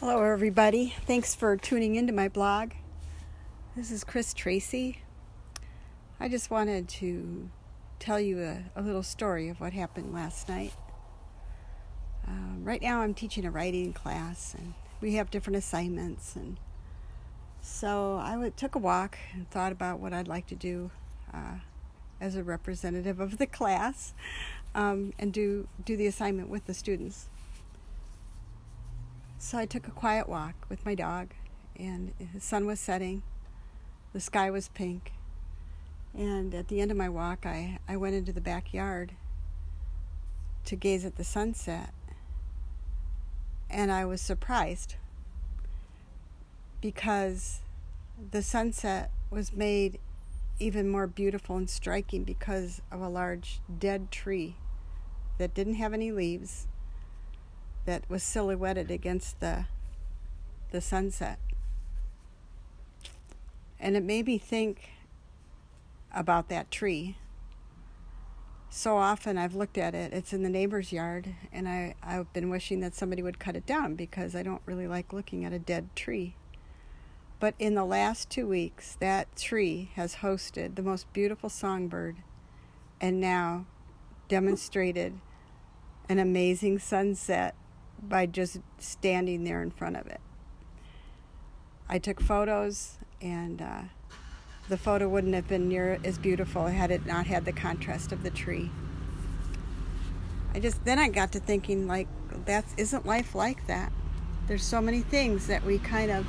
Hello, everybody. Thanks for tuning into my blog. This is Chris Tracy. I just wanted to tell you a, a little story of what happened last night. Um, right now, I'm teaching a writing class, and we have different assignments. And so I w- took a walk and thought about what I'd like to do uh, as a representative of the class um, and do, do the assignment with the students. So I took a quiet walk with my dog, and the sun was setting, the sky was pink, and at the end of my walk, I, I went into the backyard to gaze at the sunset, and I was surprised because the sunset was made even more beautiful and striking because of a large dead tree that didn't have any leaves that was silhouetted against the the sunset. And it made me think about that tree. So often I've looked at it, it's in the neighbor's yard, and I, I've been wishing that somebody would cut it down because I don't really like looking at a dead tree. But in the last two weeks, that tree has hosted the most beautiful songbird and now demonstrated an amazing sunset by just standing there in front of it. I took photos, and uh, the photo wouldn't have been near as beautiful had it not had the contrast of the tree. I just then I got to thinking like that isn't life like that. There's so many things that we kind of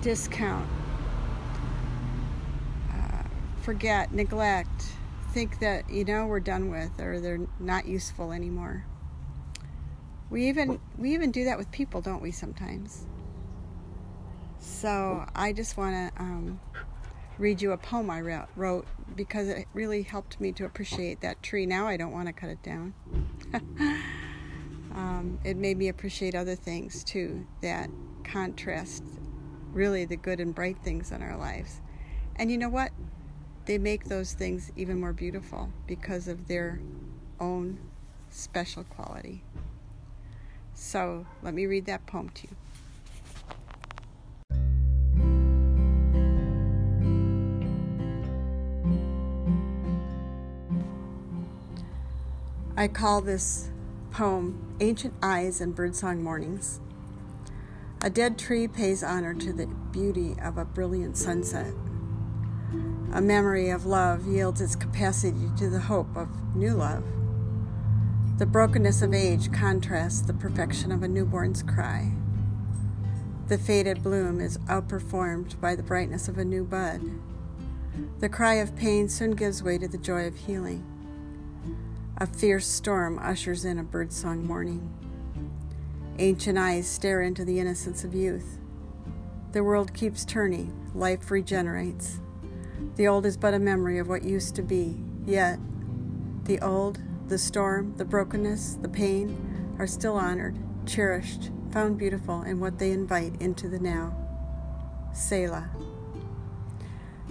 discount, uh, forget, neglect, think that you know we're done with or they're not useful anymore. We even we even do that with people, don't we? Sometimes. So I just want to um, read you a poem I wrote because it really helped me to appreciate that tree. Now I don't want to cut it down. um, it made me appreciate other things too that contrast really the good and bright things in our lives. And you know what? They make those things even more beautiful because of their own special quality. So let me read that poem to you. I call this poem Ancient Eyes and Birdsong Mornings. A dead tree pays honor to the beauty of a brilliant sunset. A memory of love yields its capacity to the hope of new love. The brokenness of age contrasts the perfection of a newborn's cry. The faded bloom is outperformed by the brightness of a new bud. The cry of pain soon gives way to the joy of healing. A fierce storm ushers in a birdsong morning. Ancient eyes stare into the innocence of youth. The world keeps turning, life regenerates. The old is but a memory of what used to be, yet the old the storm, the brokenness, the pain are still honored, cherished, found beautiful in what they invite into the now. Selah.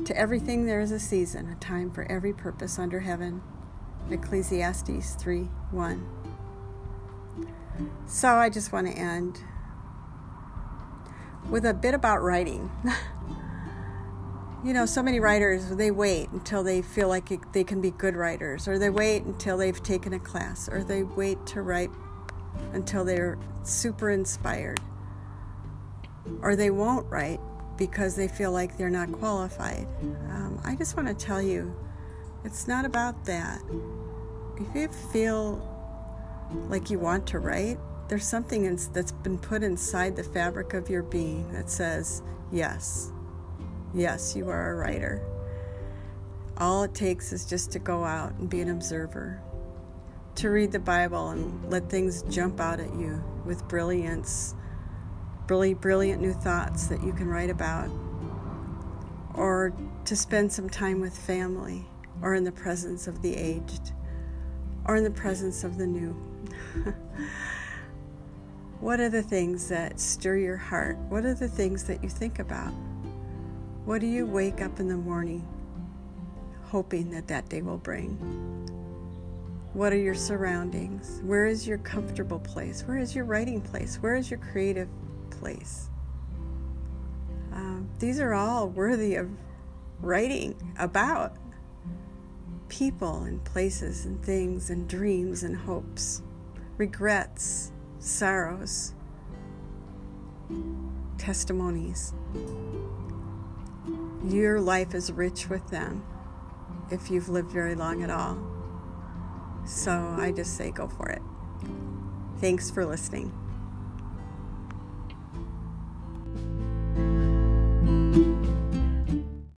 To everything there is a season, a time for every purpose under heaven. Ecclesiastes 3 1. So I just want to end with a bit about writing. you know, so many writers, they wait until they feel like it, they can be good writers, or they wait until they've taken a class, or they wait to write until they're super inspired, or they won't write because they feel like they're not qualified. Um, I just want to tell you, it's not about that. If you feel like you want to write, there's something in, that's been put inside the fabric of your being that says, yes, Yes, you are a writer. All it takes is just to go out and be an observer, to read the Bible and let things jump out at you with brilliance, really brilliant new thoughts that you can write about, or to spend some time with family, or in the presence of the aged, or in the presence of the new. what are the things that stir your heart? What are the things that you think about? What do you wake up in the morning hoping that that day will bring? What are your surroundings? Where is your comfortable place? Where is your writing place? Where is your creative place. Um, these are all worthy of writing about people and places and things and dreams and hopes, regrets, sorrows, testimonies. Your life is rich with them if you've lived very long at all. So I just say go for it. Thanks for listening.